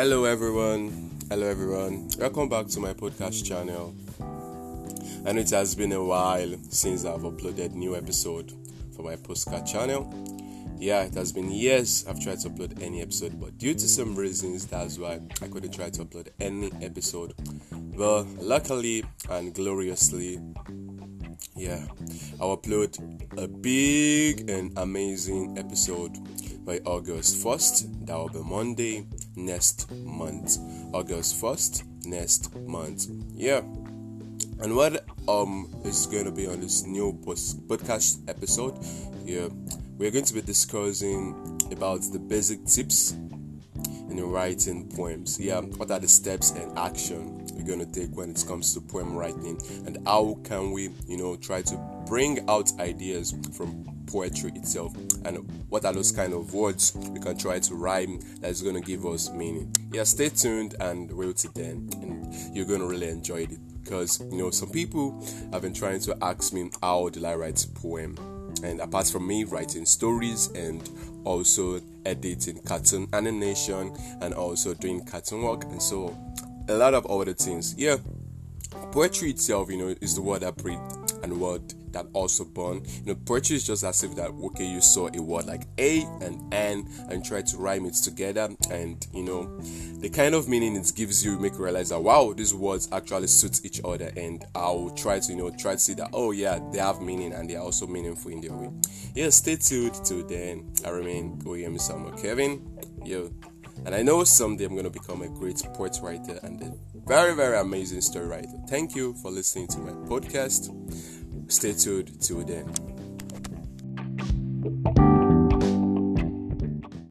Hello, everyone. Hello, everyone. Welcome back to my podcast channel. Know it has been a while since I've uploaded new episode for my podcast channel. Yeah, it has been years I've tried to upload any episode, but due to some reasons, that's why I couldn't try to upload any episode. Well, luckily and gloriously, yeah, I'll upload a big and amazing episode by August 1st. That will be Monday next month. August 1st next month. Yeah. And what um is going to be on this new podcast episode? Yeah, we're going to be discussing about the basic tips in writing poems. Yeah, what are the steps and action we're going to take when it comes to poem writing, and how can we, you know, try to bring out ideas from poetry itself. And what are those kind of words we can try to rhyme that's going to give us meaning? Yeah stay tuned and wait till then. And you're going to really enjoy it. Because you know some people have been trying to ask me how did i write a poem? And apart from me writing stories and also editing cartoon animation and also doing cartoon work and so a lot of other things yeah poetry itself you know is the word that breathed and word that also born. You know, poetry is just as if that okay, you saw a word like A and N and try to rhyme it together, and you know, the kind of meaning it gives you make you realize that wow, these words actually suit each other, and I'll try to you know try to see that oh yeah, they have meaning and they are also meaningful in their way. Yeah, stay tuned till then. I remain OEM Samuel Kevin. Yo. And I know someday I'm going to become a great poet writer and a very, very amazing story writer. Thank you for listening to my podcast. Stay tuned till then.